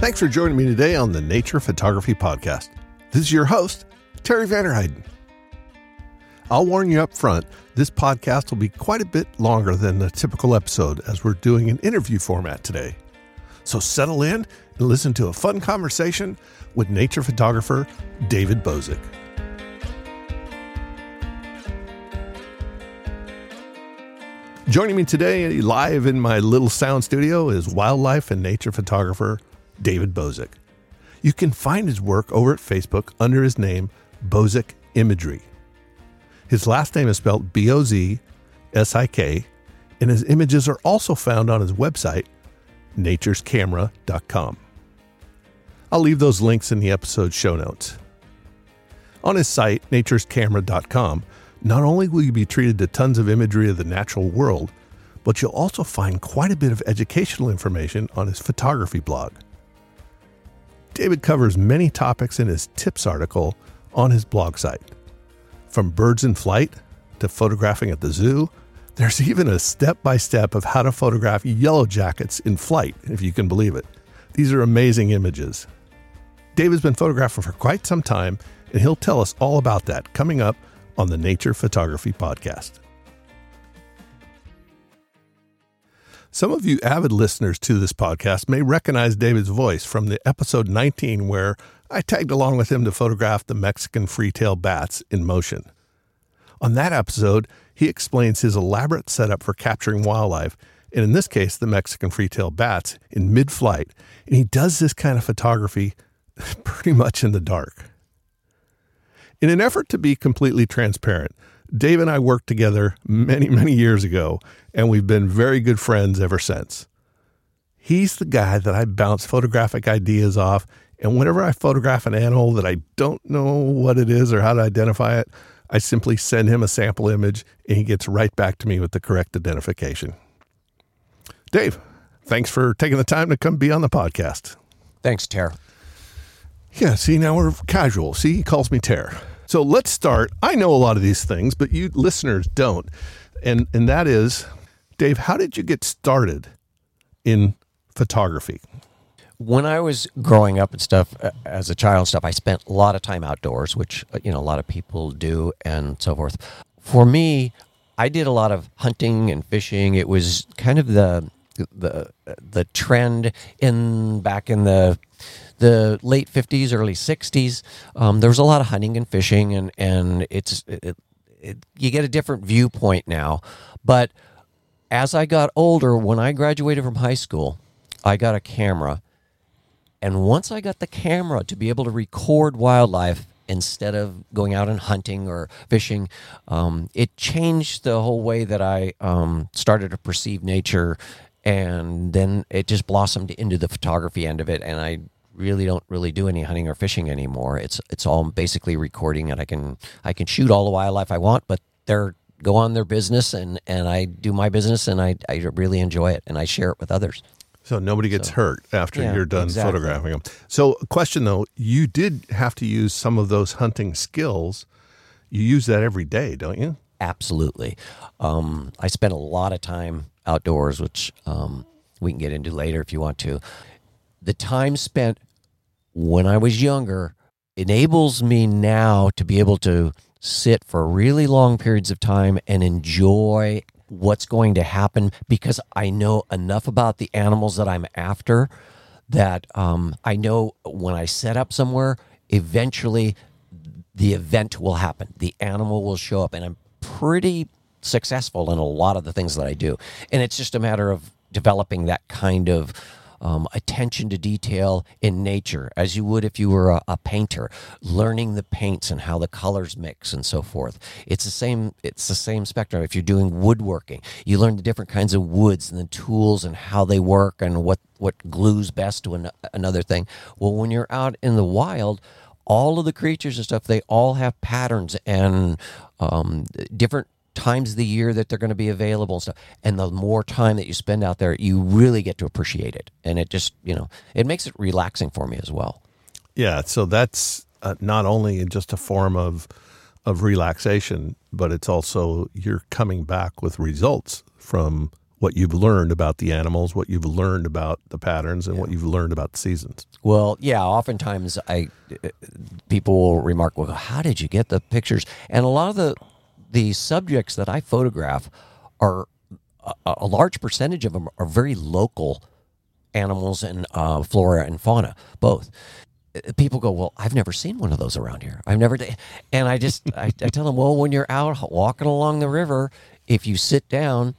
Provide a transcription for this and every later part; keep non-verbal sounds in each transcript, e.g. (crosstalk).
Thanks for joining me today on the Nature Photography Podcast. This is your host, Terry Vanderheiden. I'll warn you up front, this podcast will be quite a bit longer than the typical episode as we're doing an interview format today. So settle in and listen to a fun conversation with nature photographer David Bozsik. Joining me today live in my little sound studio is wildlife and nature photographer David Bozsik. You can find his work over at Facebook under his name, Bozsik Imagery. His last name is spelled B O Z S I K, and his images are also found on his website, naturescamera.com. I'll leave those links in the episode show notes. On his site, naturescamera.com, not only will you be treated to tons of imagery of the natural world, but you'll also find quite a bit of educational information on his photography blog. David covers many topics in his tips article on his blog site. From birds in flight to photographing at the zoo, there's (laughs) even a step by step of how to photograph yellow jackets in flight, if you can believe it. These are amazing images. David's been photographing for quite some time, and he'll tell us all about that coming up on the Nature Photography Podcast. Some of you avid listeners to this podcast may recognize David's voice from the episode 19 where I tagged along with him to photograph the Mexican free-tail bats in motion. On that episode, he explains his elaborate setup for capturing wildlife, and in this case, the Mexican free-tail bats in mid-flight, and he does this kind of photography (laughs) pretty much in the dark. In an effort to be completely transparent, Dave and I worked together many, many years ago, and we've been very good friends ever since. He's the guy that I bounce photographic ideas off, and whenever I photograph an animal that I don't know what it is or how to identify it, I simply send him a sample image and he gets right back to me with the correct identification. Dave, thanks for taking the time to come be on the podcast. Thanks, Tara. Yeah, see, now we're casual. See, he calls me Ter. So let's start. I know a lot of these things, but you listeners don't. And and that is, Dave, how did you get started in photography? When I was growing up and stuff, uh, as a child and stuff, I spent a lot of time outdoors, which uh, you know a lot of people do, and so forth. For me, I did a lot of hunting and fishing. It was kind of the the the trend in back in the the late 50s, early 60s, um, there was a lot of hunting and fishing, and and it's it, it, you get a different viewpoint now. But as I got older, when I graduated from high school, I got a camera, and once I got the camera to be able to record wildlife instead of going out and hunting or fishing, um, it changed the whole way that I um, started to perceive nature. And then it just blossomed into the photography end of it. And i really don't really do any hunting or fishing anymore. It's it's all basically recording, and I can I can shoot all the wildlife I want, but they're go on their business, and and I do my business, and I I really enjoy it, and I share it with others. So nobody gets so, hurt after yeah, you're done exactly. photographing them. So, question though, you did have to use some of those hunting skills. You use that every day, don't you? Absolutely. Um, I spend a lot of time outdoors, which um, we can get into later if you want to. The time spent when I was younger enables me now to be able to sit for really long periods of time and enjoy what's going to happen because I know enough about the animals that I'm after that um, I know when I set up somewhere, eventually the event will happen. The animal will show up, and I'm pretty successful in a lot of the things that I do. And it's just a matter of developing that kind of um, attention to detail in nature, as you would if you were a, a, painter, learning the paints and how the colors mix and so forth. It's the same. It's the same spectrum. If you're doing woodworking, you learn the different kinds of woods and the tools and how they work and what what glues best to an, another thing. Well, when you're out in the wild all of the creatures and stuff they all have patterns and um, different times of the year that they're going to be available and stuff. And the more time that you spend out there, you really get to appreciate it. And it just, you know, it makes it relaxing for me as well. Yeah. So that's uh, not only just a form of, of relaxation, but it's also you're coming back with results from what you've learned about the animals, what you've learned about the patterns, and what you've learned about the seasons. Well, yeah. Oftentimes, I people will remark, "Well, how did you get the pictures?" And a lot of the the subjects that I photograph are a, a large percentage of them are very local animals and uh, flora and fauna, both. People go, well, I've never seen one of those around here. I've never, d-" and I just I, I tell them, well, when you're out walking along the river, if you sit down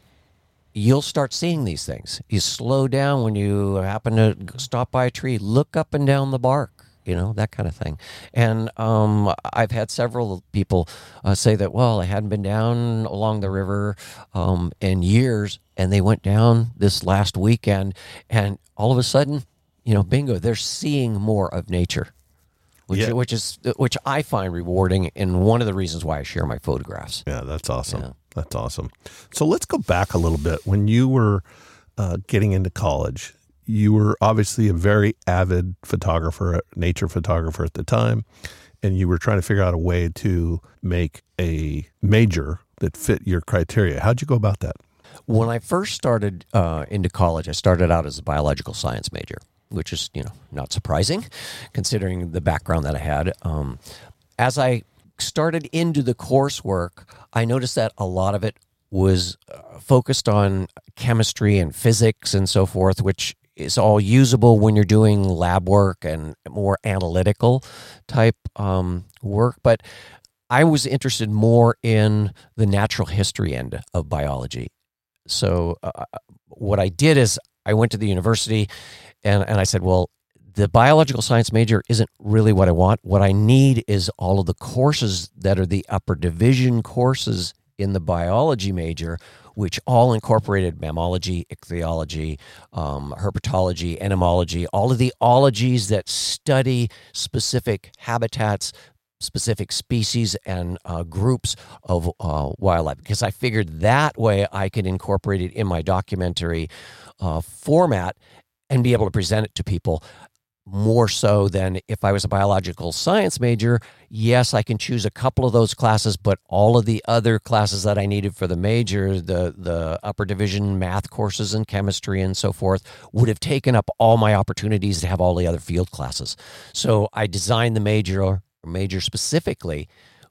you'll start seeing these things. You slow down when you happen to stop by a tree, look up and down the bark, you know, that kind of thing. And um, I've had several people uh, say that, well, I hadn't been down along the river um, in years, and they went down this last weekend, and all of a sudden, you know, bingo, they're seeing more of nature. Which, Yeah. which is which I find rewarding, and one of the reasons why I share my photographs. Yeah, that's awesome. Yeah. That's awesome. So let's go back a little bit. When you were uh, getting into college, you were obviously a very avid photographer, nature photographer at the time, and you were trying to figure out a way to make a major that fit your criteria. How'd you go about that? When I first started uh, into college, I started out as a biological science major, which is you know not surprising, considering the background that I had. Um, as I started into the coursework, I noticed that a lot of it was uh, focused on chemistry and physics and so forth, which is all usable when you're doing lab work and more analytical type um, work. But I was interested more in the natural history end of biology so uh, what I did is I went to the university and, and I said, well, the biological science major isn't really what I want. What I need is all of the courses that are the upper division courses in the biology major, which all incorporated mammalogy, ichthyology, um, herpetology, entomology, all of the ologies that study specific habitats, specific species and uh, groups of uh, wildlife. Because I figured that way I could incorporate it in my documentary uh, format and be able to present it to people more so than if I was a biological science major. Yes, I can choose a couple of those classes, but all of the other classes that I needed for the major, the the upper division math courses and chemistry and so forth, would have taken up all my opportunities to have all the other field classes. So I designed the major major specifically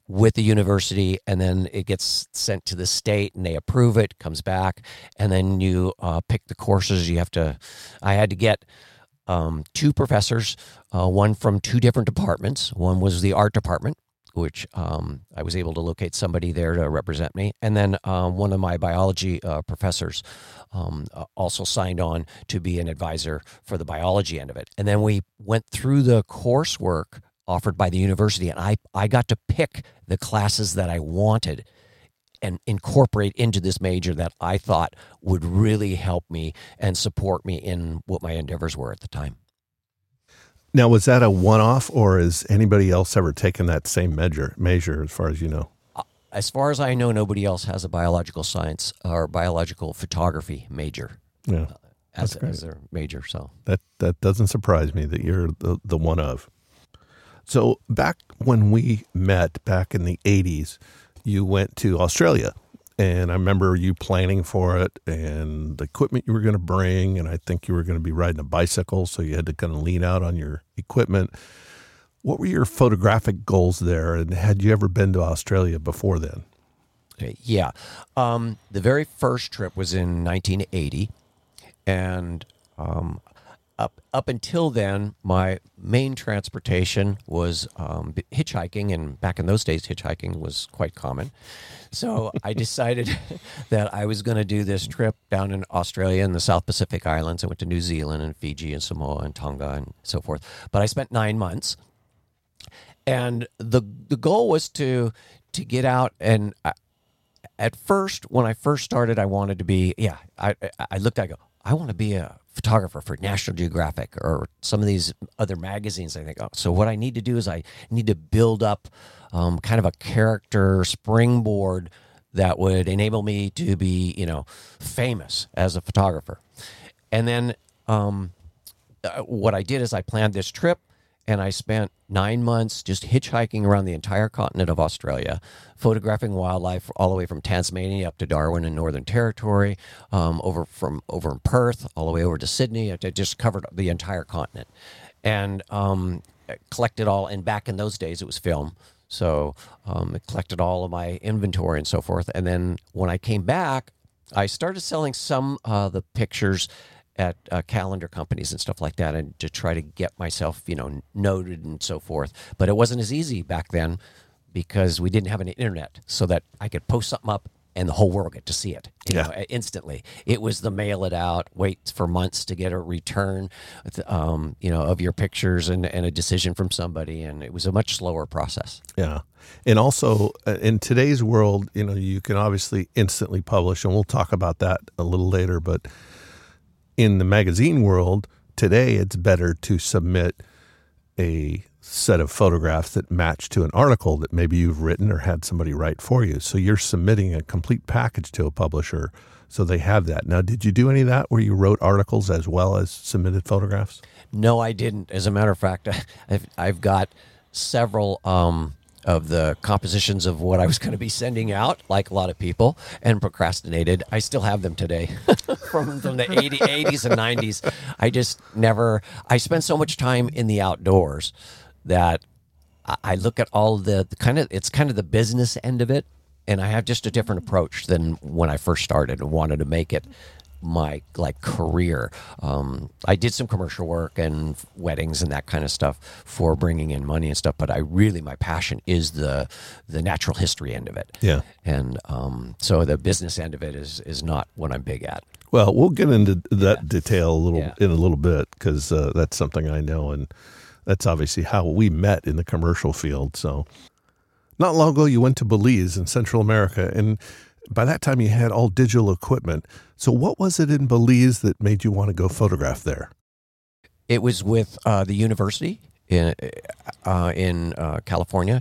with the university and then it gets sent to the state and they approve it comes back and then you uh, pick the courses you have to i had to get um, two professors uh, one from two different departments. One was the art department which um, i was able to locate somebody there to represent me. And then um, one of my biology uh, professors um, uh, also signed on to be an advisor for the biology end of it. And then we went through the coursework offered by the university and I, I got to pick the classes that I wanted and incorporate into this major that I thought would really help me and support me in what my endeavors were at the time. Now, was that a one-off, or has anybody else ever taken that same measure? Measure, as far as you know. Uh, as far as I know, nobody else has a biological science or biological photography major Yeah, uh, as, great. as their major. So that that doesn't surprise me that you're the the one of. So back when we met back in the '80s, you went to Australia, and I remember you planning for it and the equipment you were going to bring, and I think you were going to be riding a bicycle, so you had to kind of lean out on your equipment. What were your photographic goals there, and had you ever been to Australia before then? Yeah. Um, the very first trip was in 1980, and um, up up until then, my main transportation was um, hitchhiking, and back in those days, hitchhiking was quite common. So I decided (laughs) that I was going to do this trip down in Australia and the South Pacific Islands. I went to New Zealand and Fiji and Samoa and Tonga and so forth. But I spent nine months and the the goal was to to get out and I, at first when I first started I wanted to be yeah I I- I looked I go I want to be a photographer for National Geographic or some of these other magazines I think. Oh so what I need to do is I need to build up um, kind of a character springboard that would enable me to be you know famous as a photographer. And then um, uh, what I did is I planned this trip, and I spent nine months just hitchhiking around the entire continent of Australia, photographing wildlife all the way from Tasmania up to Darwin and Northern Territory, um, over from over in Perth all the way over to Sydney. I just covered the entire continent, and um, collected all. And back in those days, it was film. So um, it collected all of my inventory and so forth. And then when I came back, I started selling some uh, the pictures at uh, calendar companies and stuff like that, and to try to get myself, you know, noted and so forth. But it wasn't as easy back then because we didn't have an internet, so that I could post something up and the whole world get to see it you Yeah. know, instantly. It was the mail it out, wait for months to get a return, um, you know, of your pictures and, and a decision from somebody, and it was a much slower process. Yeah. And also uh, in today's world, you know, you can obviously instantly publish, and we'll talk about that a little later. But in the magazine world today, it's better to submit a set of photographs that match to an article that maybe you've written or had somebody write for you. So you're submitting a complete package to a publisher. So they have that. Now, did you do any of that where you wrote articles as well as submitted photographs? No, I didn't. As a matter of fact, (laughs) I've, I've got several um, of the compositions of what I was going to be sending out, like a lot of people, and procrastinated. I still have them today (laughs) from, from the 80, 80s and 90s. I just never, I spent so much time in the outdoors that I- look at all the, the kind of, it's kind of the business end of it. And I have just a different approach than when I first started and wanted to make it my like career. Um, I did some commercial work and weddings and that kind of stuff for bringing in money and stuff. But I really, my passion is the the natural history end of it. Yeah. And um, so the business end of it is is not what I'm big at. Well, we'll get into that detail a little Yeah. in a little bit because uh, that's something I know, and that's obviously how we met in the commercial field. So, not long ago, you went to Belize in Central America, and by that time, you had all digital equipment. So, what was it in Belize that made you want to go photograph there? It was with uh, the university in uh, in uh, California,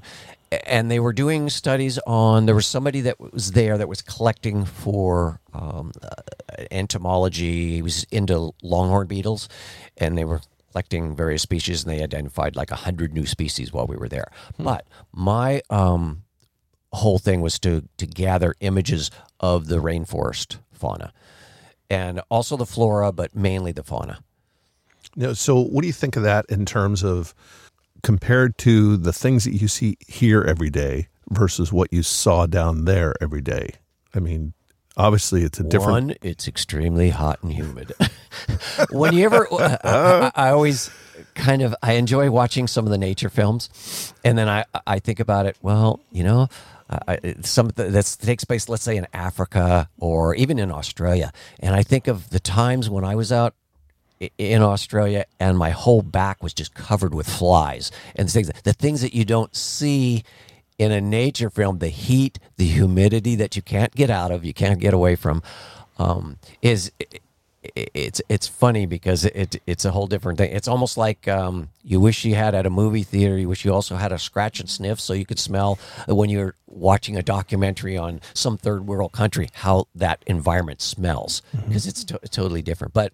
and they were doing studies on. There was somebody that was there that was collecting for um, uh, entomology. He was into longhorn beetles, and they were collecting various species, and they identified like a hundred new species while we were there. But my um, whole thing was to to gather images of the rainforest fauna, and also the flora, but mainly the fauna. Know, so, what do you think of that in terms of compared to the things that you see here every day versus what you saw down there every day? I mean, obviously, it's a different. One, it's extremely hot and humid. (laughs) when you ever, I, I always kind of I enjoy watching some of the nature films, and then I I think about it. Well, you know. I- some that takes place, let's say in Africa or even in Australia, and I think of the times when I was out in Australia and my whole back was just covered with flies and things the things that you don't see in a nature film the heat the humidity that you can't get out of you can't get away from um, is it's it's funny because it it's a whole different thing. It's almost like um, you wish you had at a movie theater. You wish you also had a scratch and sniff so you could smell when you're watching a documentary on some third world country how that environment smells because it's to- totally different. But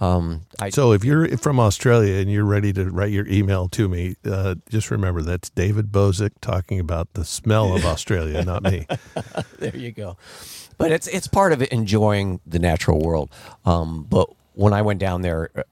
um, I So if you're from Australia and you're ready to write your email to me, uh, just remember that's David Bozsik talking about the smell of Australia, not me. (laughs) there you go. But it's it's part of it enjoying the natural world. Um, but when I went down there, uh,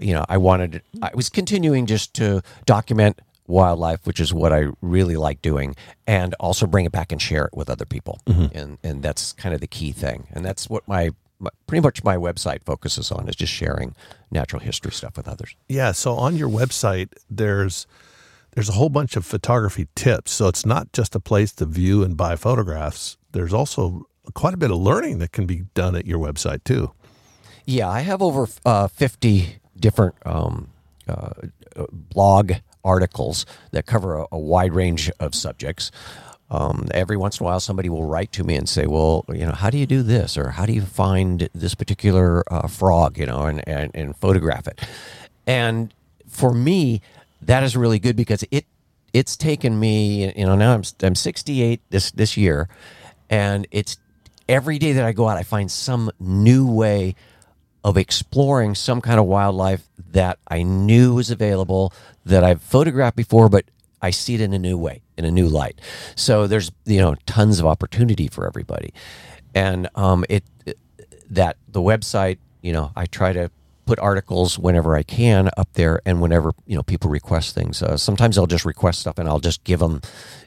you know, I wanted I was continuing just to document wildlife, which is what I really like doing, and also bring it back and share it with other people. And and that's kind of the key thing. And that's what my, my pretty much my website focuses on is just sharing natural history stuff with others. Yeah. So on your website, there's there's a whole bunch of photography tips. So it's not just a place to view and buy photographs. There's also quite a bit of learning that can be done at your website too. Yeah, I have over uh, 50 different um, uh, blog articles that cover a, a wide range of subjects. Um, every once in a while, somebody will write to me and say, "Well, you know, how do you do this, or how do you find this particular uh, frog, you know, and, and and photograph it?" And for me, that is really good because it it's taken me, you know, now I'm I'm 68 this this year, and it's every day that I go out, I find some new way of exploring some kind of wildlife that I knew was available that I've photographed before, but I see it in a new way, in a new light. So there's you know tons of opportunity for everybody, and um, it that the website you know I try to put articles whenever I can up there, and whenever you know people request things. Uh, sometimes I'll just request stuff, and I'll just give them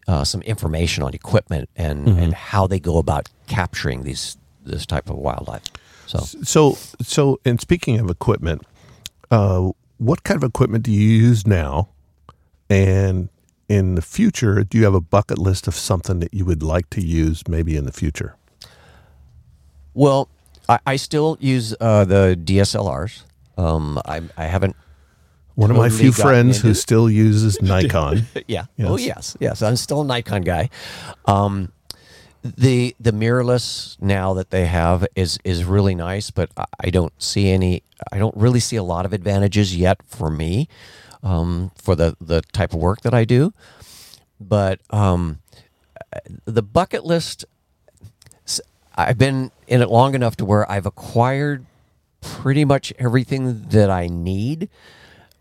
uh, some information on equipment and and how they go about capturing these this type of wildlife. So So, so, and speaking of equipment, uh, what kind of equipment do you use now? And in the future, do you have a bucket list of something that you would like to use maybe in the future? Well, I, I still use uh, the DSLRs. Um, I, I haven't. One of my Totally few friends who still uses (laughs) Nikon. (laughs) Yeah. Oh Yes. yes, yes. I'm still a Nikon guy. Um, the the mirrorless now that they have is is really nice, but I- I don't see any. I don't really see a lot of advantages yet for me, um, for the the type of work that I do. But um, the bucket list I've been in it long enough to where I've acquired pretty much everything that I need.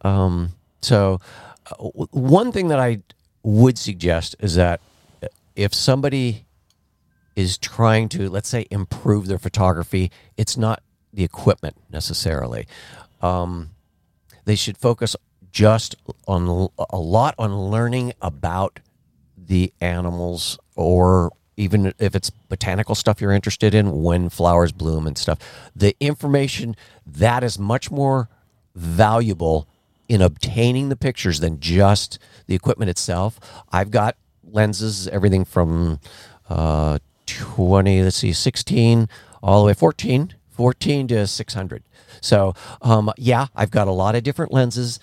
Um, so, uh, one thing that I would suggest is that if somebody is trying to, let's say, improve their photography, it's not the equipment necessarily. Um, they should focus just on a lot on learning about the animals or even if it's botanical stuff you're interested in when flowers bloom and stuff the information that is much more valuable in obtaining the pictures than just the equipment itself. I've got lenses everything from uh, 20 let's see 16 all the way 14 14 to 600 so um, yeah i've got a lot of different lenses.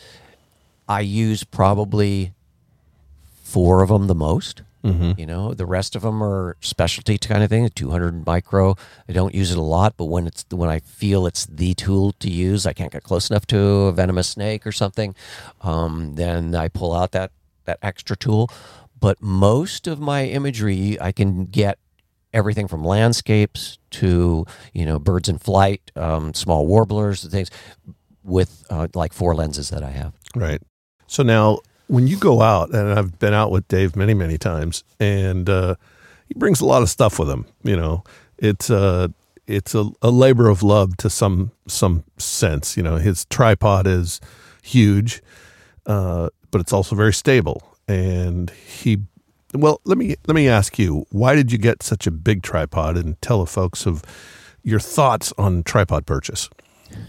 I use probably four of them the most. You know, the rest of them are specialty kind of thing. 200 micro. I don't use it a lot, but when it's when I feel it's the tool to use, I can't get close enough to a venomous snake or something. Um, then I pull out that that extra tool. But most of my imagery, I can get everything from landscapes to you know birds in flight, um, small warblers, and things with uh, like four lenses that I have. Right. So now, when you go out, and I've been out with Dave many, many times, and uh, he brings a lot of stuff with him. You know, it's a it's a, a labor of love to some some sense. You know, his tripod is huge, uh, but it's also very stable. And he, well, let me let me ask you, why did you get such a big tripod? And tell the folks of your thoughts on tripod purchase.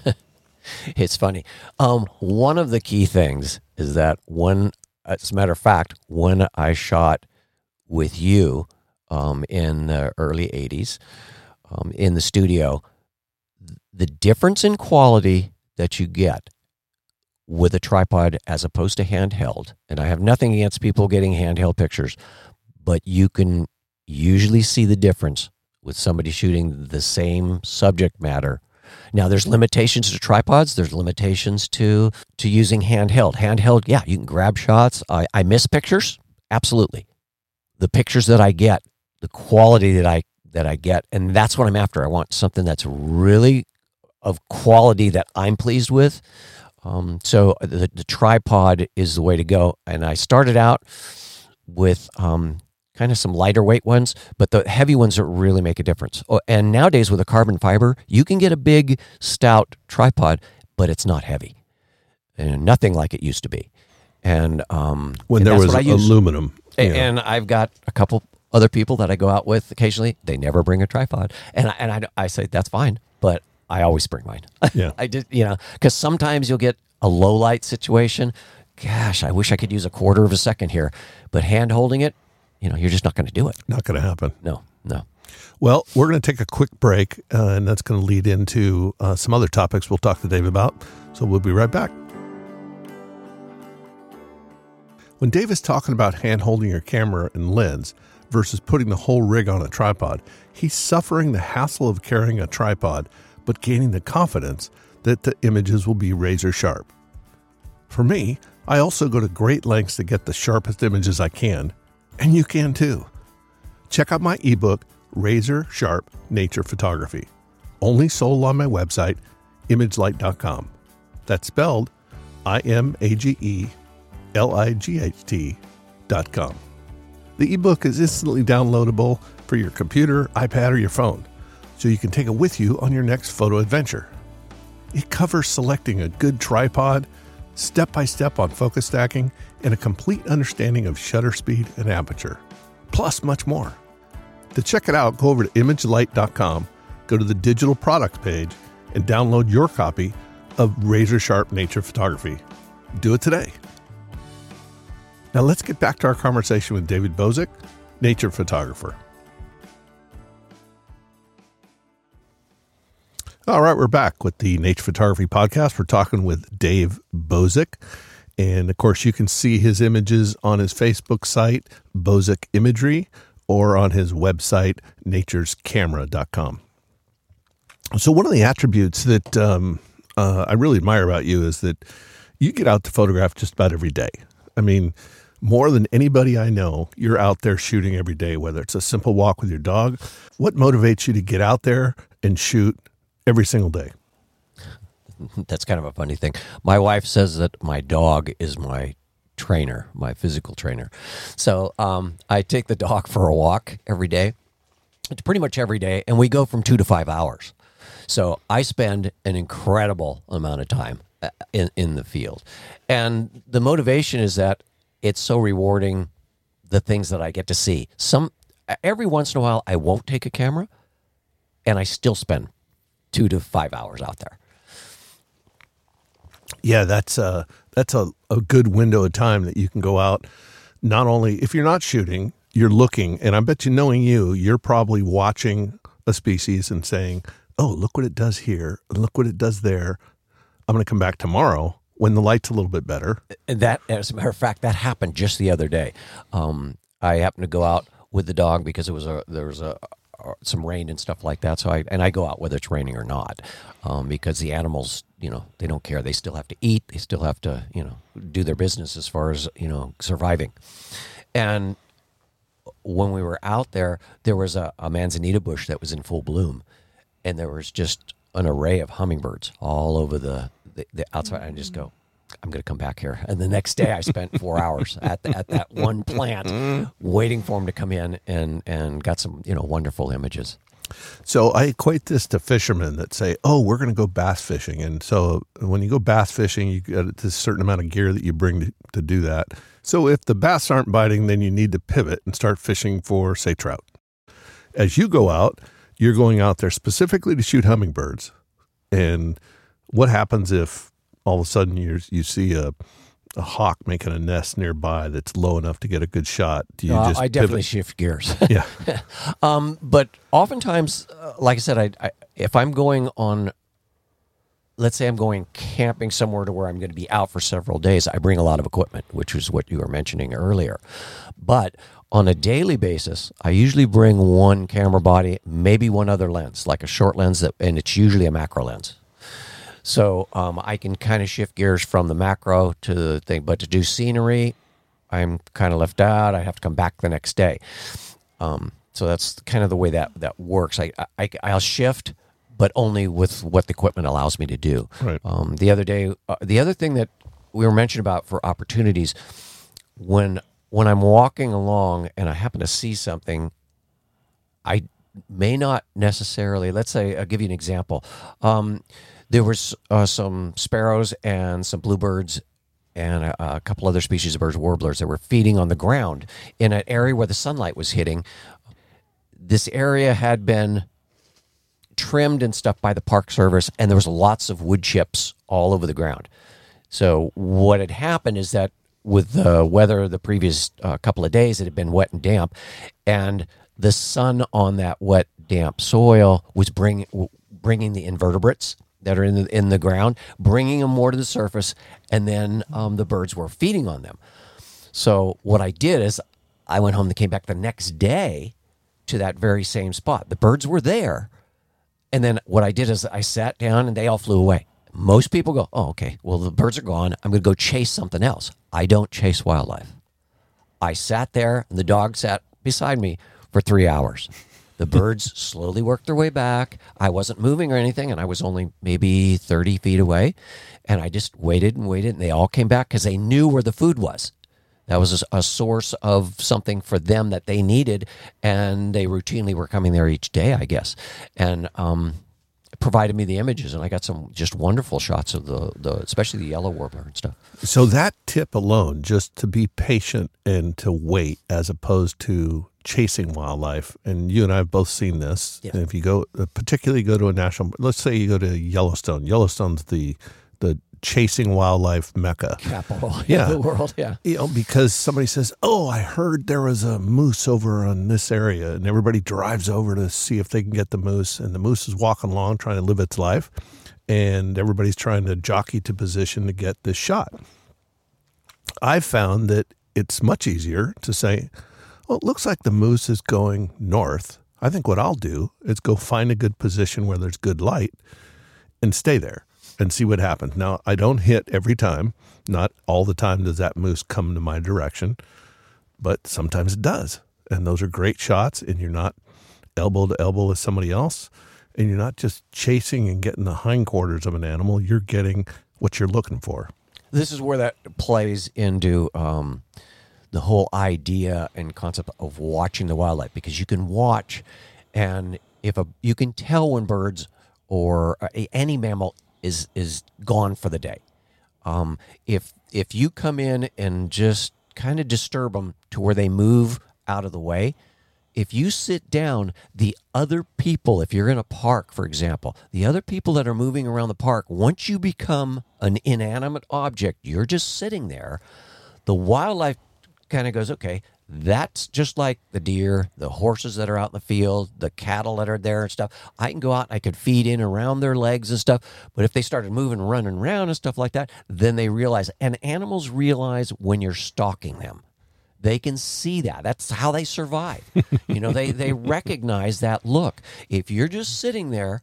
(laughs) (laughs) It's funny. Um, one of the key things is that when, as a matter of fact, when I shot with you um, in the early 80s um, in the studio, the difference in quality that you get with a tripod as opposed to handheld, and I have nothing against people getting handheld pictures, but you can usually see the difference with somebody shooting the same subject matter now there's limitations to tripods. There's limitations to to using handheld. Handheld, yeah, you can grab shots. I, I miss pictures, absolutely. The pictures that I get, the quality that I that I get, and that's what I'm after. I want something that's really of quality that I'm pleased with. Um, so the, the tripod is the way to go. And I started out with um, kind of some lighter weight ones, but the heavy ones that really make a difference. Oh, and nowadays with a carbon fiber, you can get a big, stout tripod, but it's not heavy, and nothing like it used to be. And um, When and there was aluminum. Know. And I've got a couple other people that I go out with occasionally. They never bring a tripod, and I, and I, I say that's fine, but I always bring mine. (laughs) Yeah. I did, you know, because sometimes you'll get a low light situation. Gosh, I wish I could use a quarter of a second here, but hand holding it, you know, you're just not going to do it. Not going to happen. No, no. Well, we're going to take a quick break, uh, and that's going to lead into uh, some other topics we'll talk to Dave about. So we'll be right back. When Dave is talking about hand holding your camera and lens versus putting the whole rig on a tripod, he's suffering the hassle of carrying a tripod, but gaining the confidence that the images will be razor sharp. For me, I also go to great lengths to get the sharpest images I can, and you can too. Check out my ebook, Razor Sharp Nature Photography. Only sold on my website, imagelight.com. That's spelled I M A G E L I G H T.com. The ebook is instantly downloadable for your computer, iPad, or your phone, so you can take it with you on your next photo adventure. It covers selecting a good tripod, step by step on focus stacking, and a complete understanding of shutter speed and aperture, plus much more. To check it out, go over to imagelight.com, go to the digital products page, and download your copy of Razor Sharp Nature Photography. Do it today. Now let's get back to our conversation with David Bozsik, nature photographer. All right, we're back with the Nature Photography Podcast. We're talking with Dave Bozsik. And of course, you can see his images on his Facebook site, Bozsik Imagery, or on his website, naturescamera.com. So, one of the attributes that um, uh, I really admire about you is that you get out to photograph just about every day. I mean, more than anybody I know, you're out there shooting every day, whether it's a simple walk with your dog. What motivates you to get out there and shoot every single day? (laughs) That's kind of a funny thing. My wife says that my dog is my trainer, my physical trainer. So um, I take the dog for a walk every day. It's pretty much every day, and we go from two to five hours. So I spend an incredible amount of time uh, in, in the field. And the motivation is that it's so rewarding the things that I get to see. Some every once in a while I won't take a camera and I still spend 2 to 5 hours out there. Yeah, that's a that's a, a good window of time that you can go out. Not only if you're not shooting, you're looking, and I bet you, knowing you, you're probably watching a species and saying, "Oh, look what it does here, look what it does there." I'm going to come back tomorrow when the light's a little bit better. And that, as a matter of fact, that happened just the other day. Um, I happened to go out with the dog because it was a there was a some rain and stuff like that. So I and I go out whether it's raining or not, um, because the animals, you know, they don't care. They still have to eat. They still have to, you know, do their business as far as you know surviving. And when we were out there, there was a, a manzanita bush that was in full bloom, and there was just an array of hummingbirds all over the the, the outside. I just go, I'm going to come back here. And the next day, I spent four hours at the, at that one plant, waiting for him to come in, and and got some you know wonderful images. So I equate this to fishermen that say, "Oh, we're going to go bass fishing," and so when you go bass fishing, you get a certain amount of gear that you bring to, to do that. So if the bass aren't biting, then you need to pivot and start fishing for, say, trout. As you go out, you're going out there specifically to shoot hummingbirds. And what happens if all of a sudden you you see a a hawk making a nest nearby that's low enough to get a good shot? Do you uh, just I definitely pivot? shift gears. (laughs) Yeah. (laughs) um, but oftentimes, uh, like I said, I, I, if I'm going on, let's say I'm going camping somewhere to where I'm going to be out for several days, I bring a lot of equipment, which is what you were mentioning earlier. But on a daily basis, I usually bring one camera body, maybe one other lens, like a short lens, that, and it's usually a macro lens. So um, I can kind of shift gears from the macro to the thing. But to do scenery, I'm kind of left out. I have to come back the next day. Um, so that's kind of the way that that works. I, I I'll shift, but only with what the equipment allows me to do. Right. Um, the other day, uh, the other thing that we were mentioning about for opportunities when when I'm walking along and I happen to see something, I may not necessarily. Let's say I'll give you an example. Um, there was uh, some sparrows and some bluebirds and a, a, couple other species of birds, warblers, that were feeding on the ground in an area where the sunlight was hitting. This area had been trimmed and stuff by the Park Service, and there was lots of wood chips all over the ground. So what had happened is that with the weather the previous uh, couple of days, it had been wet and damp, and the sun on that wet, damp soil was bring, bringing the invertebrates that are in the, in the ground, bringing them more to the surface, and then um, the birds were feeding on them. So what I did is I went home and came back the next day to that very same spot. The birds were there. And then what I did is I sat down and they all flew away. Most people go, oh, okay, well, the birds are gone. I'm going to go chase something else. I don't chase wildlife. I sat there and the dog sat beside me for three hours. The birds slowly worked their way back. I wasn't moving or anything, and I was only maybe 30 feet away. And I just waited and waited, and they all came back because they knew where the food was. That was a, a source of something for them that they needed, and they routinely were coming there each day, I guess. And um, provided me the images, and I got some just wonderful shots of the, the especially the yellow warbler and stuff. So that tip alone, just to be patient and to wait, as opposed to chasing wildlife. And you and I have both seen this. Yeah. If you go, uh, particularly go to a national, let's say you go to Yellowstone. Yellowstone's the the chasing wildlife mecca. Capital Yeah. of the world, yeah. You know, because somebody says, "Oh, I heard there was a moose over on this area," and everybody drives over to see if they can get the moose, and the moose is walking along trying to live its life, and everybody's trying to jockey to position to get this shot. I've found that it's much easier to say, "Well, it looks like the moose is going north." I think what I'll do is go find a good position where there's good light and stay there and see what happens. Now, I don't hit every time. Not all the time does that moose come to my direction, but sometimes it does. And those are great shots, and you're not elbow to elbow with somebody else, and you're not just chasing and getting the hindquarters of an animal. You're getting what you're looking for. This is where that plays into um, the whole idea and concept of watching the wildlife because you can watch, and if a you can tell when birds or any mammal is is gone for the day. Um, if if you come in and just kind of disturb them to where they move out of the way, if you sit down, the other people, if you're in a park, for example, the other people that are moving around the park, once you become an inanimate object, you're just sitting there, the wildlife kind of goes, okay, that's just like the deer, the horses that are out in the field, the cattle that are there and stuff. I can go out, I could feed in around their legs and stuff. But if they started moving, running around and stuff like that, then they realize, and animals realize when you're stalking them they can see that that's how they survive you know they they (laughs) recognize that look if you're just sitting there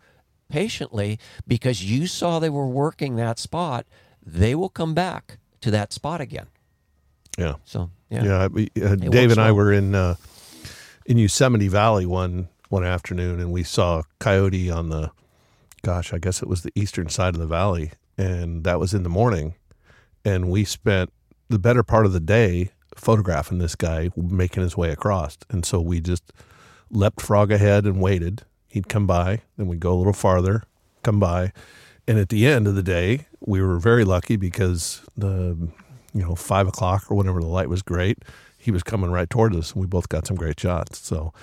patiently because you saw they were working that spot they will come back to that spot again Yeah. so yeah, Yeah, we, uh, Dave and I were in uh, in Yosemite Valley one one afternoon, and we saw a coyote on the, gosh, I guess it was the eastern side of the valley, and that was in the morning, and we spent the better part of the day photographing this guy making his way across, and so we just leapt frog ahead and waited. He'd come by, then we'd go a little farther, come by, and at the end of the day, we were very lucky because the you know five o'clock or whenever the light was great, he was coming right toward us, and we both got some great shots. So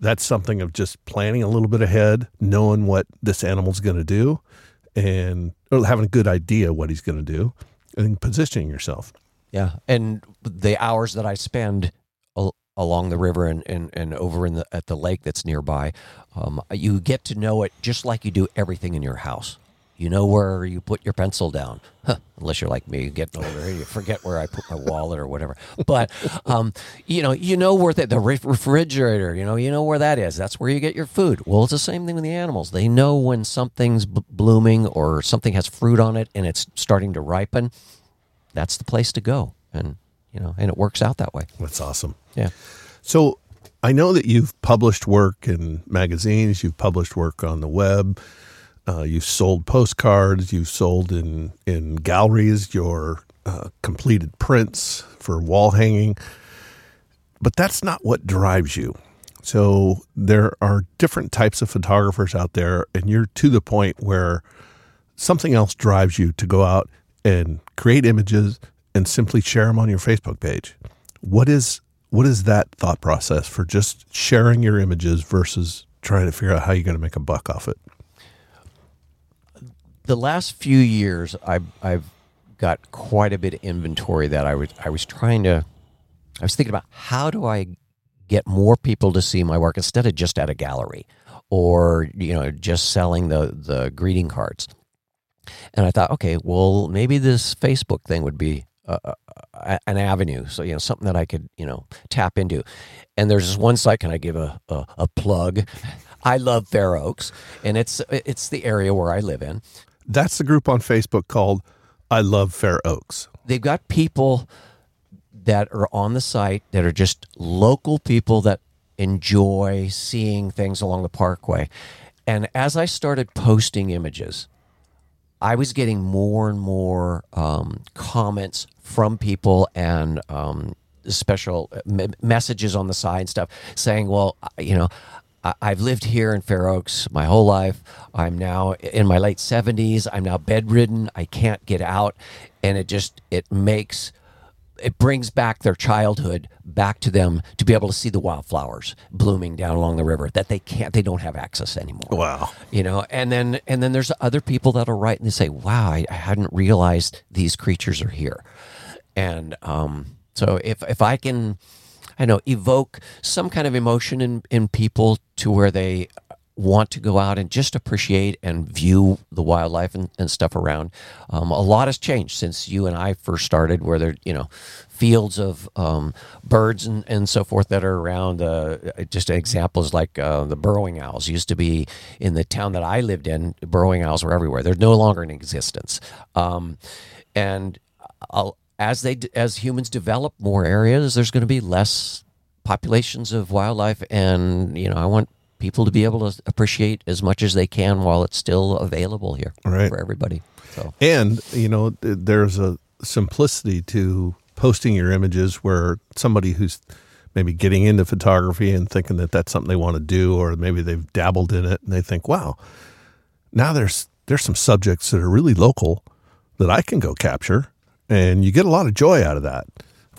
that's something of just planning a little bit ahead, knowing what this animal's going to do, and or having a good idea what he's going to do, and positioning yourself. yeah and the hours that i spend al- along the river and, and, and over in the at the lake that's nearby um, you get to know it just like you do everything in your house you know where you put your pencil down. Huh, unless you're like me getting older you forget where i put my wallet or whatever. But um, you know you know where the, the refrigerator you know you know where that is. That's where you get your food. Well it's the same thing with the animals. They know when something's b- blooming or something has fruit on it and it's starting to ripen that's the place to go. And you know and it works out that way. That's awesome. yeah. So I know that you've published work in magazines, you've published work on the web, uh, you've sold postcards, you've sold in in galleries your uh, completed prints for wall hanging, but that's not what drives you. So there are different types of photographers out there, and you're to the point where something else drives you to go out and create images and simply share them on your Facebook page. What is what is that thought process for just sharing your images versus trying to figure out how you're going to make a buck off it? The last few years I've I've got quite a bit of inventory that I was I was trying to I was thinking about how do I get more people to see my work instead of just at a gallery or you know just selling the the greeting cards. And I thought, okay, well maybe this Facebook thing would be a- an avenue, so you know something that I could you know tap into. And there's this one site. Can I give a a, a plug? I love Fair Oaks, and it's it's the area where I live in. That's the group on Facebook called I Love Fair Oaks. they've got people that are on the site that are just local people that enjoy seeing things along the parkway. And as I started posting images, I was getting more and more um, comments from people and um, special messages on the side and stuff saying, well, you know, I've lived here in Fair Oaks my whole life. I'm now in my late 70s. I'm now bedridden. I can't get out. And it just, it makes, it brings back their childhood back to them to be able to see the wildflowers blooming down along the river that they can't, they don't have access anymore Wow. you know and then and then there's other people that'll write and they say wow i, I hadn't realized these creatures are here and um, so if if i can i know evoke some kind of emotion in in people to where they want to go out and just appreciate and view the wildlife and, and stuff around um, a lot has changed since you and i first started where there you know fields of um, birds and, and so forth that are around. Uh, just examples like uh, the burrowing owls used to be in the town that I lived in. Burrowing owls were everywhere. They're no longer in existence. Um, and I'll, as they as humans develop more areas, there's going to be less populations of wildlife, and you know I want people to be able to appreciate as much as they can while it's still available here Right. for everybody. So And, you know, there's a simplicity to posting your images where somebody who's maybe getting into photography and thinking that that's something they want to do, or maybe they've dabbled in it and they think, wow, now there's there's some subjects that are really local that I can go capture, and you get a lot of joy out of that.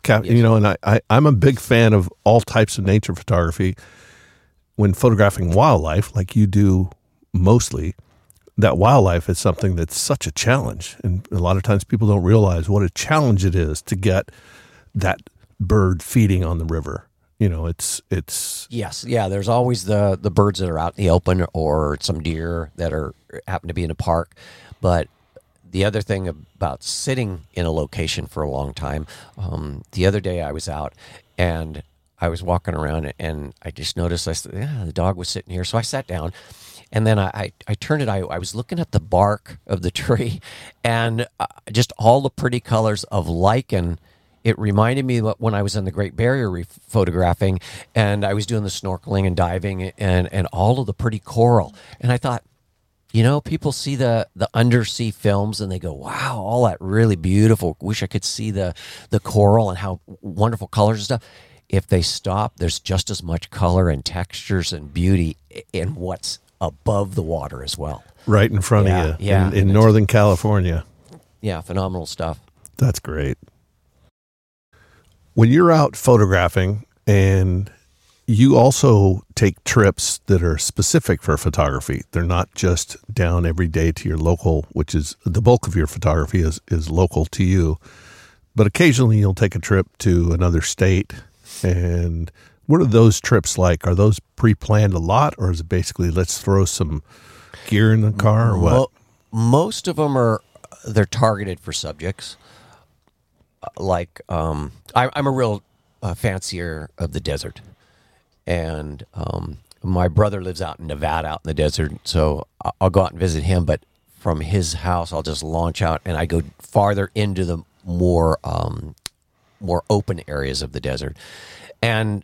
Cap- You know, and I, I I'm a big fan of all types of nature photography. When photographing wildlife, like you do mostly, that wildlife is something that's such a challenge. And a lot of times people don't realize what a challenge it is to get that bird feeding on the river. You know, it's it's Yes, yeah. There's always the the birds that are out in the open, or some deer that are happen to be in a park. But the other thing about sitting in a location for a long time, um, the other day I was out and I was walking around and I just noticed I said, yeah, the dog was sitting here, so I sat down. And then I, I, I turned it. I, I was looking at the bark of the (laughs) tree, and uh, just all the pretty colors of lichen it reminded me when I was in the Great Barrier Reef photographing and I was doing the snorkeling and diving and, and all of the pretty coral. And I thought, you know, people see the, the undersea films and they go, wow, all that really beautiful. Wish I could see the, the coral and how wonderful colors and stuff. If they stop, there's just as much color and textures and beauty in what's above the water as well. right in front Yeah, of you yeah. in, in Northern California. Yeah, phenomenal stuff. That's great. When you're out photographing and you also take trips that are specific for photography. They're not just down every day to your local, which is the bulk of your photography is, is local to you. But occasionally you'll take a trip to another state. And what are those trips like? Are those pre planned a lot or is it basically let's throw some gear in the car or what? Mo- most of them are they're targeted for subjects. Uh, Like um, I, I'm a real uh, fancier of the desert, and um, my brother lives out in Nevada, out in the desert. So I'll go out and visit him, but from his house, I'll just launch out and I go farther into the more um, more open areas of the desert, and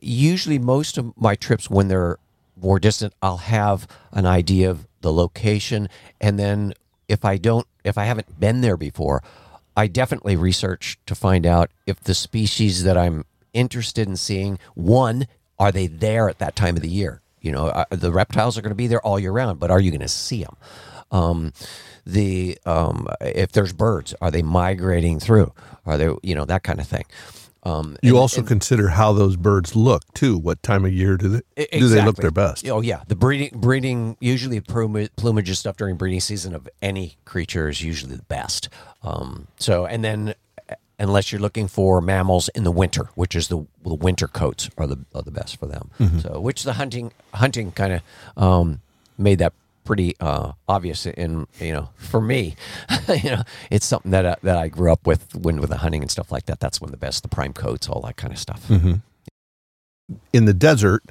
usually most of my trips when they're more distant i'll have an idea of the location and then if i don't if i haven't been there before i definitely research to find out if the species that i'm interested in seeing one are they there at that time of the year you know uh, the reptiles are going to be there all year round but are you going to see them um, the um, if there's birds are they migrating through are they you know that kind of thing um, You and- also and- consider how those birds look too. What time of year do they E- do they look their best? Oh yeah, the breeding breeding usually plumage, plumage and stuff during breeding season of any creature is usually the best. Um, so and then unless you're looking for mammals in the winter, which is the the winter coats are the are the best for them. Mm-hmm. So which the hunting hunting kind of um, made that pretty uh, obvious in you know for me (laughs) you know it's something that I, that I grew up with when with the hunting and stuff like that that's when the best the prime coats all that kind of stuff Mm-hmm. In the desert,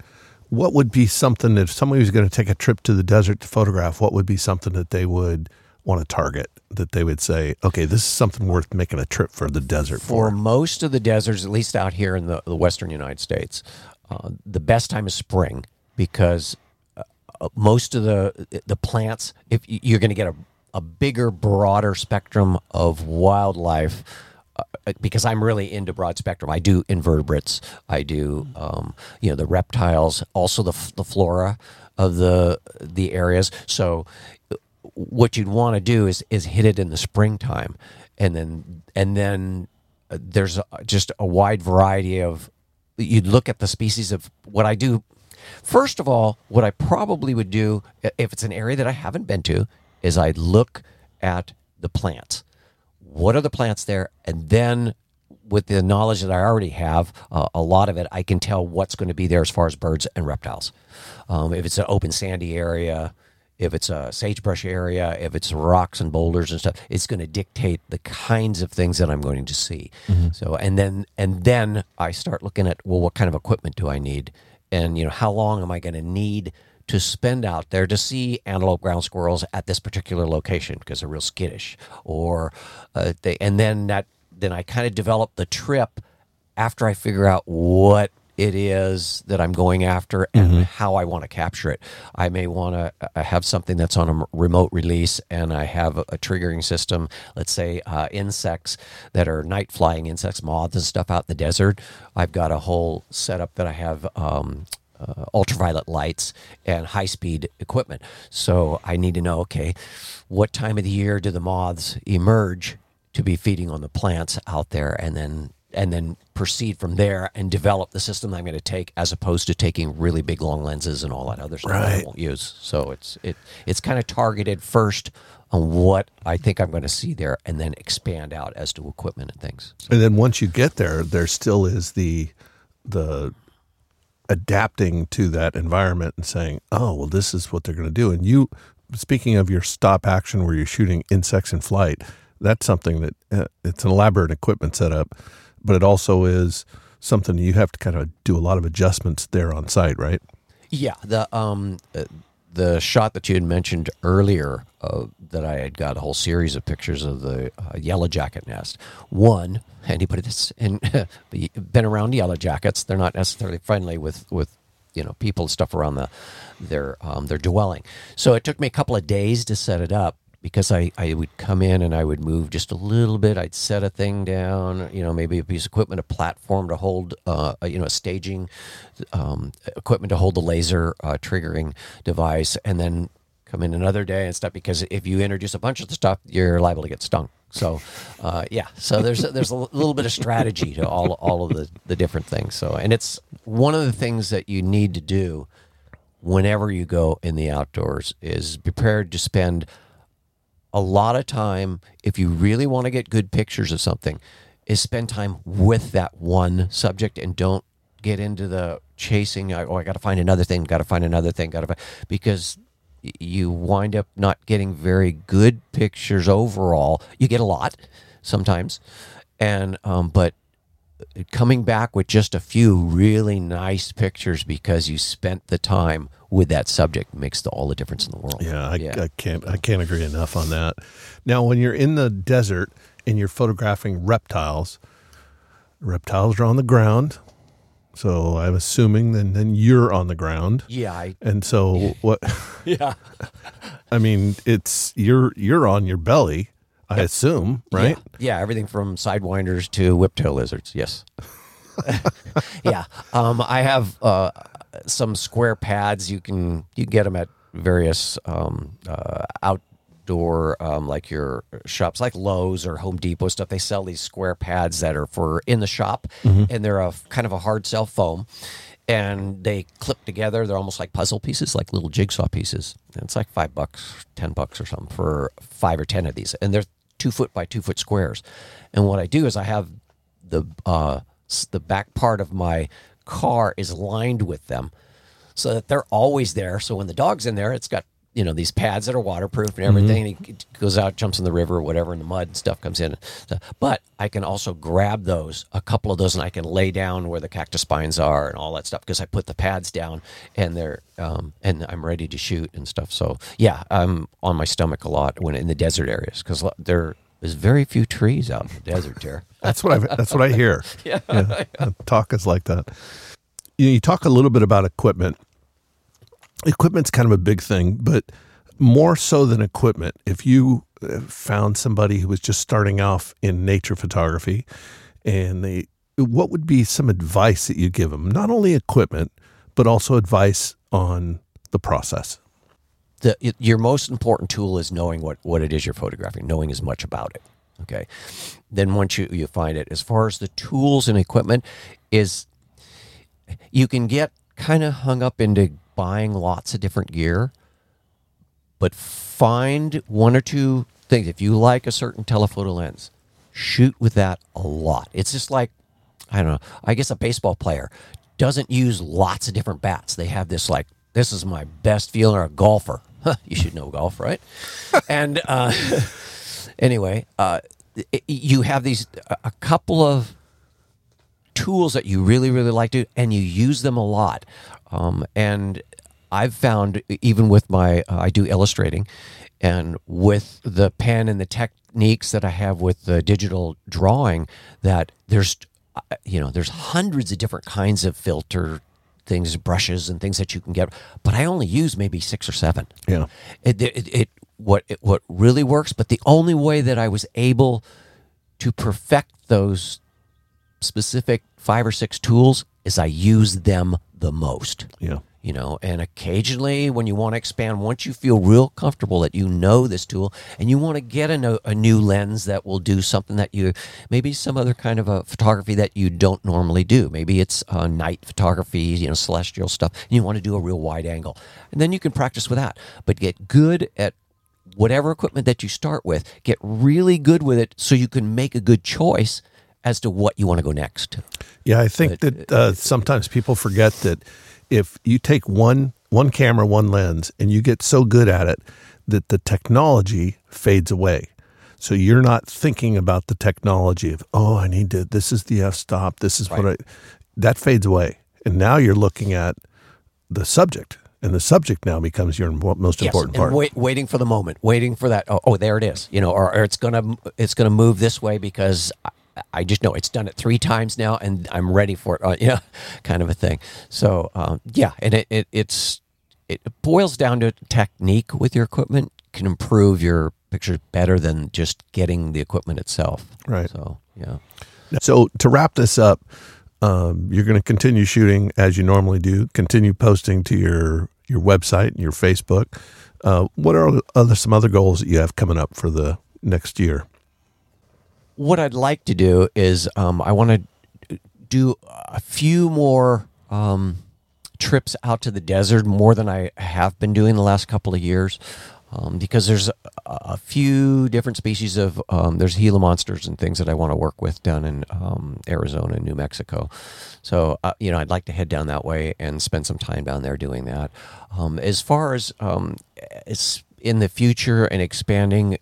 what would be something if somebody was going to take a trip to the desert to photograph? What would be something that they would want to target? That they would say, okay, this is something worth making a trip for the desert for for. most of the deserts, at least out here in the, the western United States, uh, the best time is spring because uh, uh, most of the the plants, if you're going to get a, a bigger, broader spectrum of wildlife. Uh, because I'm really into broad spectrum. I do invertebrates. I do, um, you know, the reptiles, also the, the flora of the the areas. So, uh, what you'd want to do is is hit it in the springtime, and then and then uh, there's just a wide variety of you'd look at the species of what I do. First of all, what I probably would do if it's an area that I haven't been to is I'd look at the plants. What are the plants there? And then with the knowledge that I already have, uh, a lot of it, I can tell what's going to be there as far as birds and reptiles. Um, if it's an open sandy area, if it's a sagebrush area, if it's rocks and boulders and stuff, it's going to dictate the kinds of things that I'm going to see. So, and then and then I start looking at well, what kind of equipment do I need, and you know, how long am I going to need to spend out there to see antelope, ground squirrels at this particular location? Because they're real skittish, or uh, they, and then that then I kind of develop the trip after I figure out what it is that I'm going after and how I want to capture it. I may want to have something that's on a remote release and I have a, a triggering system, let's say uh, insects that are night flying insects, moths and stuff out in the desert. I've got a whole setup that I have. Um, uh, ultraviolet lights and high speed equipment. So I need to know okay, what time of the year do the moths emerge to be feeding on the plants out there and then and then proceed from there and develop the system I'm going to take as opposed to taking really big long lenses and all that other stuff that I won't use. So it's it it's kind of targeted first on what I think I'm going to see there and then expand out as to equipment and things. So, And then once you get there, there still is the the adapting to that environment and saying, "Oh, well, this is what they're going to do." And you, speaking of your stop action where you're shooting insects in flight, that's something that uh, it's an elaborate equipment setup, but it also is something you have to kind of do a lot of adjustments there on site, right? Yeah, the um uh, the shot that you had mentioned earlier uh, that I had got a whole series of pictures of the uh, yellow jacket nest. One, anybody this in. (laughs) been around yellow jackets; they're not necessarily friendly with with you know people and stuff around the their um, their dwelling. So it took me a couple of days to set it up because I, I would come in and I would move just a little bit. I'd set a thing down, you know, maybe a piece of equipment, a platform to hold, uh, a- you know, a staging um, equipment to hold the laser uh, triggering device, and then come in another day and stuff. Because if you introduce a bunch of the stuff, you're liable to get stung. So, uh, yeah. So there's there's a little bit of strategy to all all of the the different things. So, and it's one of the things that you need to do whenever you go in the outdoors is prepared to spend a lot of time if you really want to get good pictures of something is spend time with that one subject and don't get into the chasing oh i got to find another thing got to find another thing got to find because you wind up not getting very good pictures overall. You get a lot sometimes and um, but coming back with just a few really nice pictures because you spent the time with that subject makes the, all the difference in the world. Yeah, I, I can't I can't agree enough on that. Now, when you're in the desert and you're photographing reptiles, reptiles are on the ground. So I'm assuming then then you're on the ground. yeah, I, And so (laughs) what yeah, (laughs) I mean, it's you're you're on your belly, I assume, right? Yeah, yeah, everything from sidewinders to whiptail lizards. Yes. (laughs) yeah, um, I have uh, some square pads. You can you can get them at various um, uh, outdoor um, like your shops, like Lowe's or Home Depot stuff. They sell these square pads that are for in the shop, and they're a kind of a hard cell foam. And they clip together. They're almost like puzzle pieces, like little jigsaw pieces. And it's like five bucks, ten bucks or something for five or ten of these. And they're two foot by two foot squares. And what I do is I have the uh, the back part of my car is lined with them, so that they're always there. So when the dog's in there, it's got you know these pads that are waterproof and everything. And he goes out, jumps in the river or whatever, and the mud and stuff comes in. But I can also grab those, a couple of those, and I can lay down where the cactus spines are and all that stuff because I put the pads down and they're um, and I'm ready to shoot and stuff. So yeah, I'm on my stomach a lot when in the desert areas because there is very few trees out in the desert, Jer. (laughs) That's what I that's what I hear. (laughs) yeah. Talk is like that. You, know, you talk a little bit about equipment. Equipment's kind of a big thing, but more so than equipment, if you uh, found somebody who was just starting off in nature photography and they what would be some advice that you give them? Not only equipment but also advice on the process. The, your most important tool is knowing what, what it is you're photographing knowing as much about it okay? Then once you, you find it as far as the tools and equipment is you can get kind of hung up into buying lots of different gear but find one or two things. If you like a certain telephoto lens, shoot with that a lot. It's just like, I don't know, I guess a baseball player doesn't use lots of different bats. They have this like, this is my best feeling, or a golfer. you should know golf, right? (laughs) and uh, (laughs) anyway, uh, you have these, a couple of tools that you really, really like to, and you use them a lot. Um, and I've found even with my uh, I do illustrating, and with the pen and the techniques that I have with the digital drawing, that there's uh, you know there's hundreds of different kinds of filter things, brushes and things that you can get, but I only use maybe six or seven. Yeah, it, it, it what it, what really works, but the only way that I was able to perfect those specific five or six tools is I use them the most. Yeah you know and occasionally when you want to expand once you feel real comfortable that you know this tool and you want to get a, a new lens that will do something that you maybe some other kind of a photography that you don't normally do. Maybe it's uh, night photography you know celestial stuff and you want to do a real wide angle and then you can practice with that. But get good at whatever equipment that you start with get really good with it so you can make a good choice as to what you want to go next. Yeah i think but, that uh, sometimes people forget that if you take one one camera, one lens, and you get so good at it that the technology fades away. So you're not thinking about the technology of, oh, I need to, this is the f stop, this is right. what I, that fades away. And now you're looking at the subject. And the subject now becomes your most yes, important part. Wait, waiting for the moment, waiting for that. Oh, oh there it is. You know, or, or it's gonna it's gonna move this way because I just know it's done it three times now, and I'm ready for it. Uh, (laughs) yeah, kind of a thing. So um, yeah, and it, it it's it boils down to technique with your equipment can improve your pictures better than just getting the equipment itself. Right. So yeah. So to wrap this up, um, you're going to continue shooting as you normally do. Continue posting to your your website and your Facebook. Uh, what are other some other goals that you have coming up for the next year? What I'd like to do is um, I want to do a few more um, trips out to the desert, more than I have been doing the last couple of years. Um, because there's a, a, few different species of um, there's Gila monsters and things that I want to work with down in um, Arizona and New Mexico. So uh, you know I'd like to head down that way and spend some time down there doing that. Um, as far as um, it's in the future and expanding,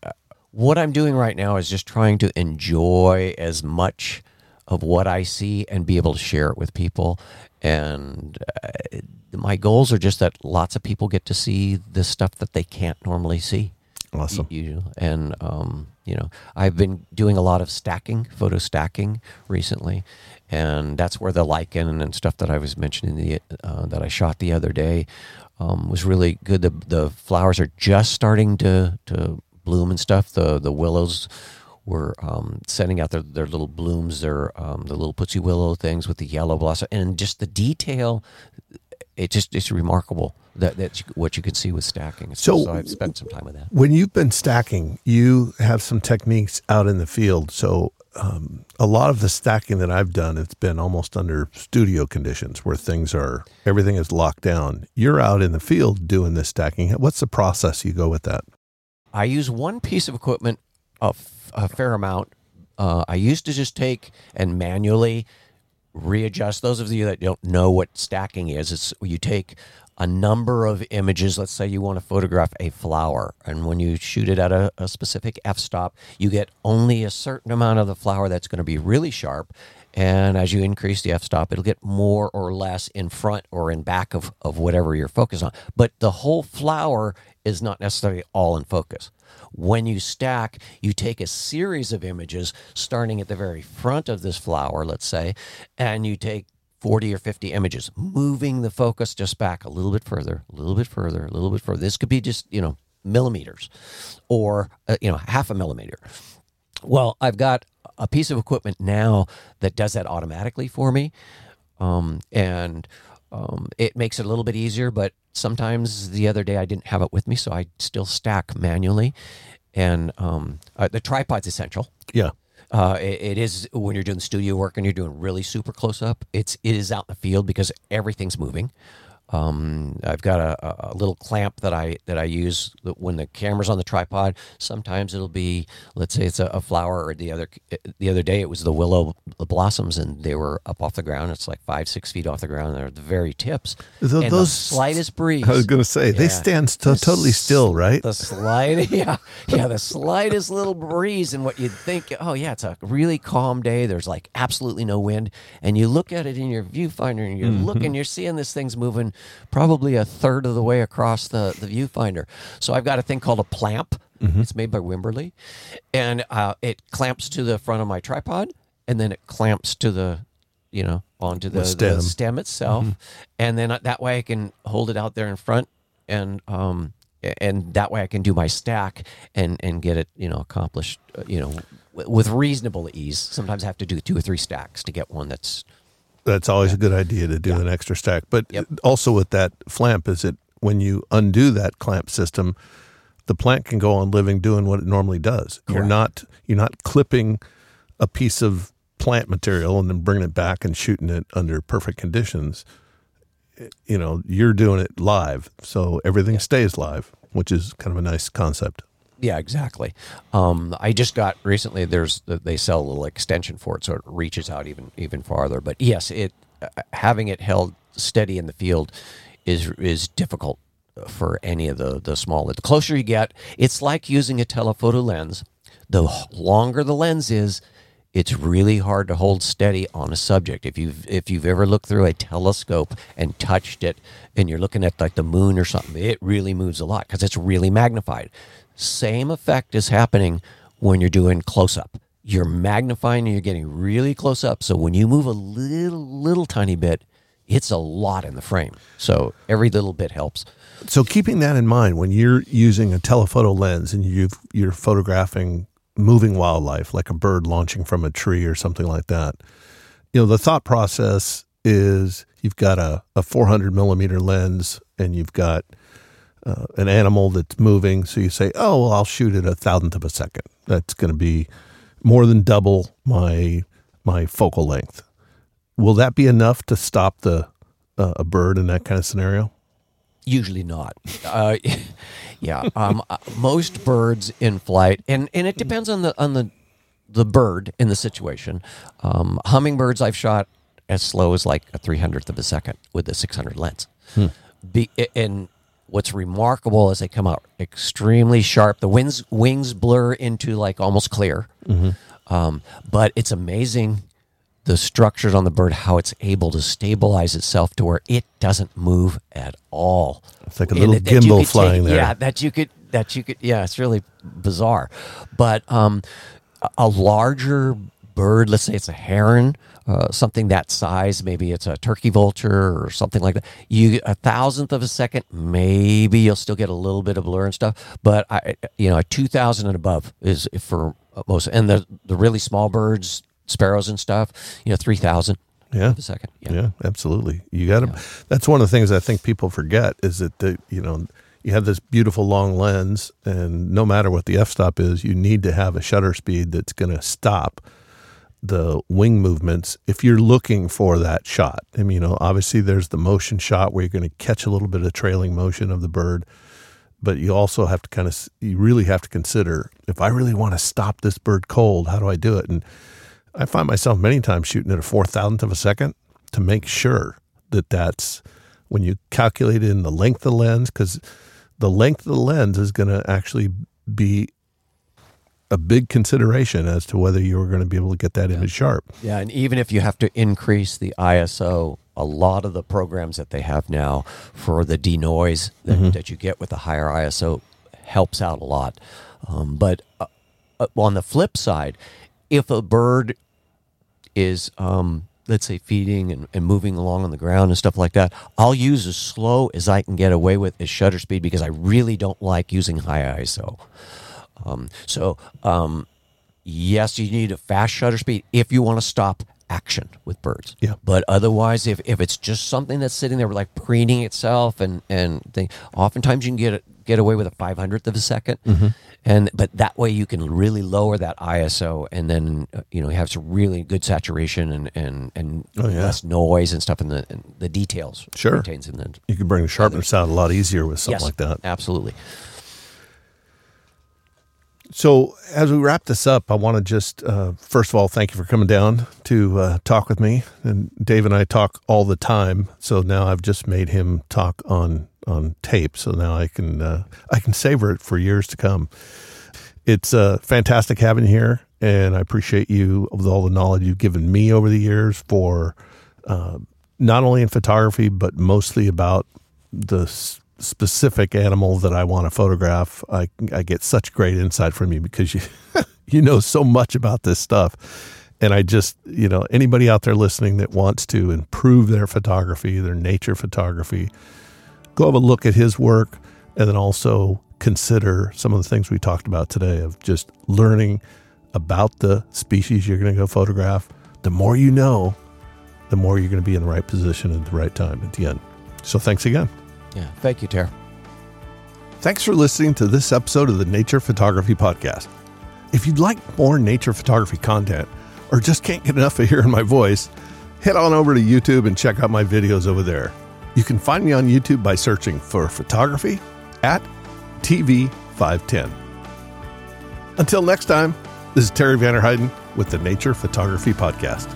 what I'm doing right now is just trying to enjoy as much of what I see and be able to share it with people. And uh, my goals are just that lots of people get to see the stuff that they can't normally see. Awesome. You, and, um, you know, I've been doing a lot of stacking, photo stacking recently. And that's where the lichen and stuff that I was mentioning the, uh, that I shot the other day um, was really good. The, the flowers are just starting to, to bloom and stuff. The the willows were um, sending out their, their little blooms, their um, the little pussy willow things with the yellow blossom, and just the detail. It just it's remarkable that that's what you can see with stacking. So, so I've spent some time with that. When you've been stacking, you have some techniques out in the field. So um, a lot of the stacking that I've done, it's been almost under studio conditions where things are everything is locked down. You're out in the field doing this stacking. What's the process you go with that? I use one piece of equipment a, fair amount. Uh, I used to just take and manually readjust. Those of you that don't know what stacking is, it's you take a number of images. Let's say you want to photograph a flower, and when you shoot it at a, a specific f stop, you get only a certain amount of the flower that's going to be really sharp. And as you increase the f stop, it'll get more or less in front or in back of, of whatever you're focused on. But the whole flower is not necessarily all in focus. When you stack, you take a series of images starting at the very front of this flower, let's say, and you take 40 or 50 images, moving the focus just back a little bit further, a little bit further, a little bit further. This could be just, you know, millimeters or, uh, you know, half a millimeter. Well, I've got a piece of equipment now that does that automatically for me. Um, and um, it makes it a little bit easier, but sometimes the other day I didn't have it with me, so I still stack manually. And um, uh, the tripod's essential. Yeah. Uh, it, it is when you're doing studio work and you're doing really super close up. It's it is out in the field because everything's moving. Um, I've got a, a, little clamp that I that I use when the camera's on the tripod. Sometimes it'll be, let's say it's a, a, flower, or the other the other day it was the willow blossoms, and they were up off the ground. It's like five six feet off the ground. They're at the very tips. The, and those the slightest breeze. I was going to say yeah. they stand to, totally still, right? The slight, (laughs) yeah, yeah, the slightest little breeze, and what you'd think, oh yeah, it's a really calm day. There's like absolutely no wind, and you look at it in your viewfinder, and you're mm-hmm. looking, you're seeing this thing's moving probably a third of the way across the, the viewfinder. So I've got a thing called a Plamp. Mm-hmm. It's made by Wimberley, and uh, it clamps to the front of my tripod, and then it clamps to the, you know, onto the, the stem. the stem. itself, mm-hmm. and then that way I can hold it out there in front, and um, and that way I can do my stack and and get it, you know, accomplished, uh, you know, with reasonable ease. Sometimes I have to do two or three stacks to get one that's that's always a good idea to do yeah. an extra stack. But yep. also with that Plamp, is it when you undo that clamp system, the plant can go on living doing what it normally does. Correct. You're not you're not clipping a piece of plant material and then bringing it back and shooting it under perfect conditions. You know, you're doing it live, so everything yep. stays live, which is kind of a nice concept. Yeah, exactly. Um, I just got recently. There's they sell a little extension for it, so it reaches out even even farther. But yes, it uh, having it held steady in the field is is difficult for any of the the smaller. The closer you get, it's like using a telephoto lens. The longer the lens is, it's really hard to hold steady on a subject. If you've if you've ever looked through a telescope and touched it, and you're looking at like the moon or something, it really moves a lot because it's really magnified. Same effect is happening when you're doing close up. You're magnifying and you're getting really close up. So when you move a little, little tiny bit, it's a lot in the frame. So every little bit helps. So keeping that in mind, when you're using a telephoto lens and you you're photographing moving wildlife, like a bird launching from a tree or something like that, you know, the thought process is you've got a, a 400 millimeter lens and you've got uh, an animal that's moving. So you say, oh, well, I'll shoot it a thousandth of a second. That's going to be more than double my my focal length. Will that be enough to stop the uh, a bird in that kind of scenario? Usually not. Uh, (laughs) yeah, um, uh, most birds in flight, and, and it depends on the on the the bird in the situation. Um, hummingbirds I've shot as slow as like a three hundredth of a second with a six hundred lens. Hmm. Be, and what's remarkable is they come out extremely sharp. The wings wings blur into like almost clear, mm-hmm. um, but it's amazing the structures on the bird how it's able to stabilize itself to where it doesn't move at all. It's like a little gimbal flying take, there. Yeah, that you could that you could. Yeah, it's really bizarre, but um, a larger bird, let's say it's a heron uh, something that size, maybe it's a turkey vulture or something like that. You a thousandth of a second, maybe you'll still get a little bit of blur and stuff. But I, you know, a two thousand and above is for most, and the the really small birds, sparrows and stuff, you know, three thousand. Yeah, a second. Yeah, yeah absolutely. You got to. Yeah. That's one of the things I think people forget is that the you know you have this beautiful long lens, and no matter what the f stop is, you need to have a shutter speed that's going to stop the wing movements if you're looking for that shot. I mean, you know, obviously there's the motion shot where you're going to catch a little bit of trailing motion of the bird, but you also have to kind of you really have to consider if I really want to stop this bird cold, how do I do it? And I find myself many times shooting at a four thousandth of a second to make sure that that's when you calculate in the length of the lens because the length of the lens is going to actually be a big consideration as to whether you were going to be able to get that yeah. image sharp. Yeah, and even if you have to increase the ISO, a lot of the programs that they have now for the denoise that, mm-hmm. that you get with the higher ISO helps out a lot. Um, but uh, uh, on the flip side, if a bird is um, let's say feeding and, and moving along on the ground and stuff like that, I'll use as slow as I can get away with as shutter speed because I really don't like using high ISO. Um, so, um, yes, you need a fast shutter speed if you want to stop action with birds. Yeah. But otherwise, if, if it's just something that's sitting there like preening itself and and thing, oftentimes you can get get away with a five hundredth of a 2nd Mm-hmm. and but that way you can really lower that ISO and then uh, you know you have some really good saturation and and and Oh, yeah. less noise and stuff in the in the details Sure. contains in the You can bring the sharpness out a lot easier with something yes like that. absolutely So, as we wrap this up, I want to just, uh, first of all, thank you for coming down to uh, talk with me. And Dave and I talk all the time, so now I've just made him talk on on tape. So now I can uh, I can savor it for years to come. It's uh, fantastic having you here, and I appreciate you with all the knowledge you've given me over the years for uh, not only in photography but mostly about the specific animal that I want to photograph. I I get such great insight from you because you (laughs) you know so much about this stuff. And I just, you know, anybody out there listening that wants to improve their photography, their nature photography, go have a look at his work and then also consider some of the things we talked about today of just learning about the species you're going to go photograph. The more you know, the more you're going to be in the right position at the right time at the end. So thanks again. Yeah thank you Terry Thanks for listening to this episode of the Nature Photography Podcast. If you'd like more nature photography content or just can't get enough of hearing my voice, head on over to YouTube and check out my videos over there. You can find me on YouTube by searching for photography at TV510. Until next time, this is Terry Vanderheiden with the Nature Photography Podcast.